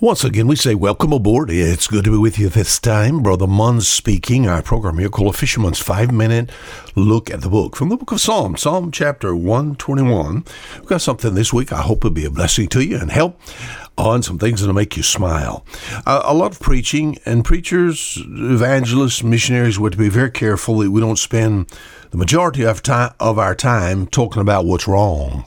Once again, we say welcome aboard. It's good to be with you this time. Brother Munn speaking. Our program here called A Fisherman's Five Minute Look at the Book from the book of Psalms, Psalm chapter 121. We've got something this week I hope will be a blessing to you and help on some things that'll make you smile. Uh, a lot of preaching and preachers, evangelists, missionaries, we have to be very careful that we don't spend the majority of, time, of our time talking about what's wrong.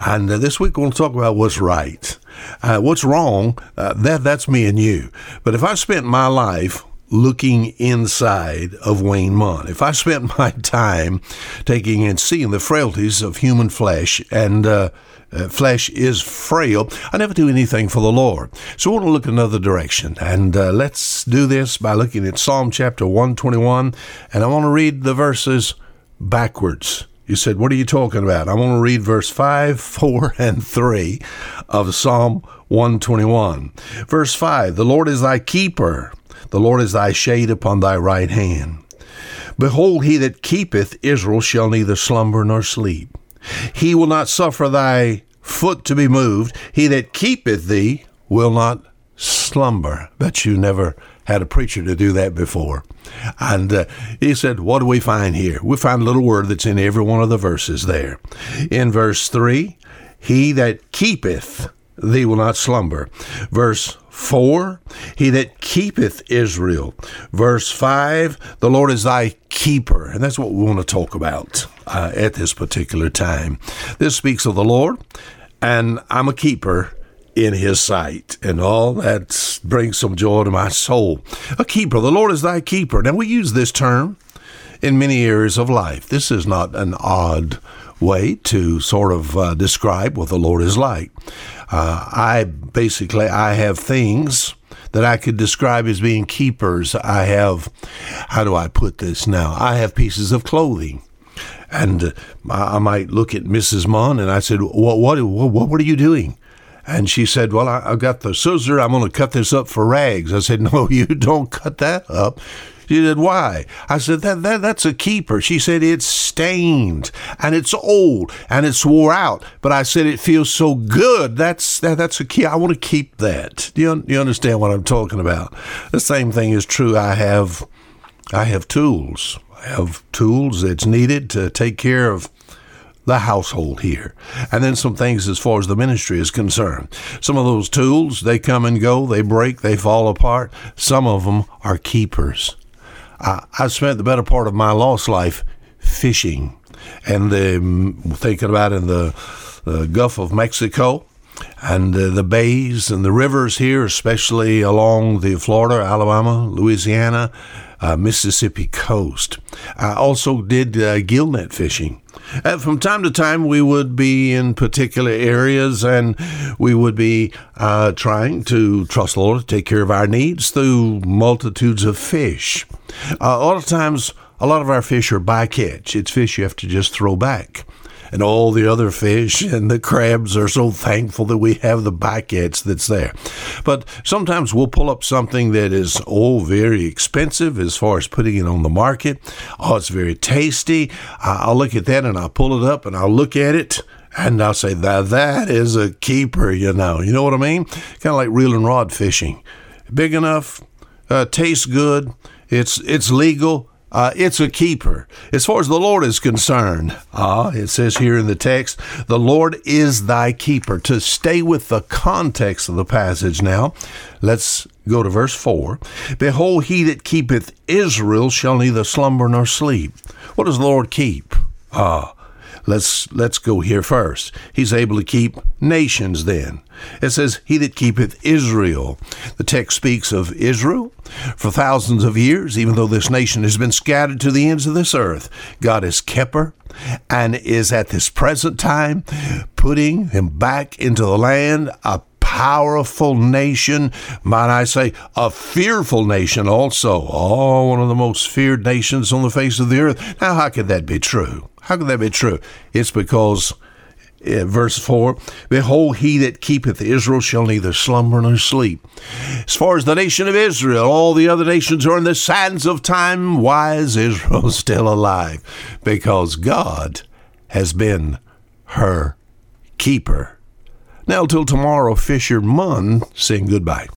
And uh, this week we're to talk about what's right. Uh, what's wrong? Uh, that that's me and you. But if I spent my life looking inside of Wayne Munn, if I spent my time taking and seeing the frailties of human flesh and uh, uh, flesh is frail. I never do anything for the Lord. So I want to look another direction. And uh, let's do this by looking at Psalm chapter 121. And I want to read the verses backwards. You said, What are you talking about? I want to read verse 5, 4, and 3 of Psalm 121. Verse 5 The Lord is thy keeper, the Lord is thy shade upon thy right hand. Behold, he that keepeth Israel shall neither slumber nor sleep. He will not suffer thy foot to be moved. He that keepeth thee will not slumber. Bet you never had a preacher to do that before. And uh, he said, What do we find here? We find a little word that's in every one of the verses there. In verse 3, He that keepeth thee will not slumber. Verse 4, He that keepeth Israel. Verse 5, The Lord is thy keeper. And that's what we want to talk about uh, at this particular time. This speaks of the Lord, and I'm a keeper in his sight. And all brings some joy to my soul. A keeper, the Lord is thy keeper. Now, we use this term in many areas of life. This is not an odd way to sort of uh, describe what the Lord is like. Uh, I basically I have things that I could describe as being keepers. I have, how do I put this now? I have pieces of clothing. And I might look at Mrs. Munn and I said, what, what, what, what are you doing? And she said, Well, I, have got the scissor. I'm going to cut this up for rags. I said, No, you don't cut that up. She said, Why? I said, that, that That's a keeper. She said, It's stained and it's old and it's wore out. But I said, It feels so good. That's that, that's a key. I want to keep that. Do you, you understand what I'm talking about? The same thing is true. I have, I have tools. I have tools that's needed to take care of the household here. And then some things as far as the ministry is concerned. Some of those tools, they come and go, they break, they fall apart. Some of them are keepers. I, I spent the better part of my lost life fishing and thinking about in the, the Gulf of Mexico and uh, the bays and the rivers here, especially along the Florida, Alabama, Louisiana, uh, Mississippi coast. I also did uh, gillnet fishing. Uh, from time to time, we would be in particular areas and we would be uh, trying to trust the Lord to take care of our needs through multitudes of fish. Uh, a lot of times, a lot of our fish are bycatch. It's fish you have to just throw back and all the other fish and the crabs are so thankful that we have the bycatch that's there. But sometimes we'll pull up something that is, oh, very expensive as far as putting it on the market. Oh, it's very tasty. I'll look at that and I'll pull it up and I'll look at it and I'll say that that is a keeper, you know. You know what I mean? Kind of like reel and rod fishing. Big enough, uh, tastes good, it's it's legal, uh, it's a keeper. As far as the Lord is concerned, uh, it says here in the text, the Lord is thy keeper. To stay with the context of the passage now, let's go to verse 4. Behold, he that keepeth Israel shall neither slumber nor sleep. What does the Lord keep? Ah, Let's let's go here first. He's able to keep nations then. It says, He that keepeth Israel. The text speaks of Israel for thousands of years, even though this nation has been scattered to the ends of this earth. God has kept her and is at this present time putting him back into the land, a powerful nation, might I say, a fearful nation also. Oh, one of the most feared nations on the face of the earth. Now, how could that be true? How could that be true? It's because verse 4 Behold, he that keepeth Israel shall neither slumber nor sleep. As far as the nation of Israel, all the other nations are in the sands of time. Why is Israel still alive? Because God has been her keeper. Now, till tomorrow, Fisher Munn saying goodbye.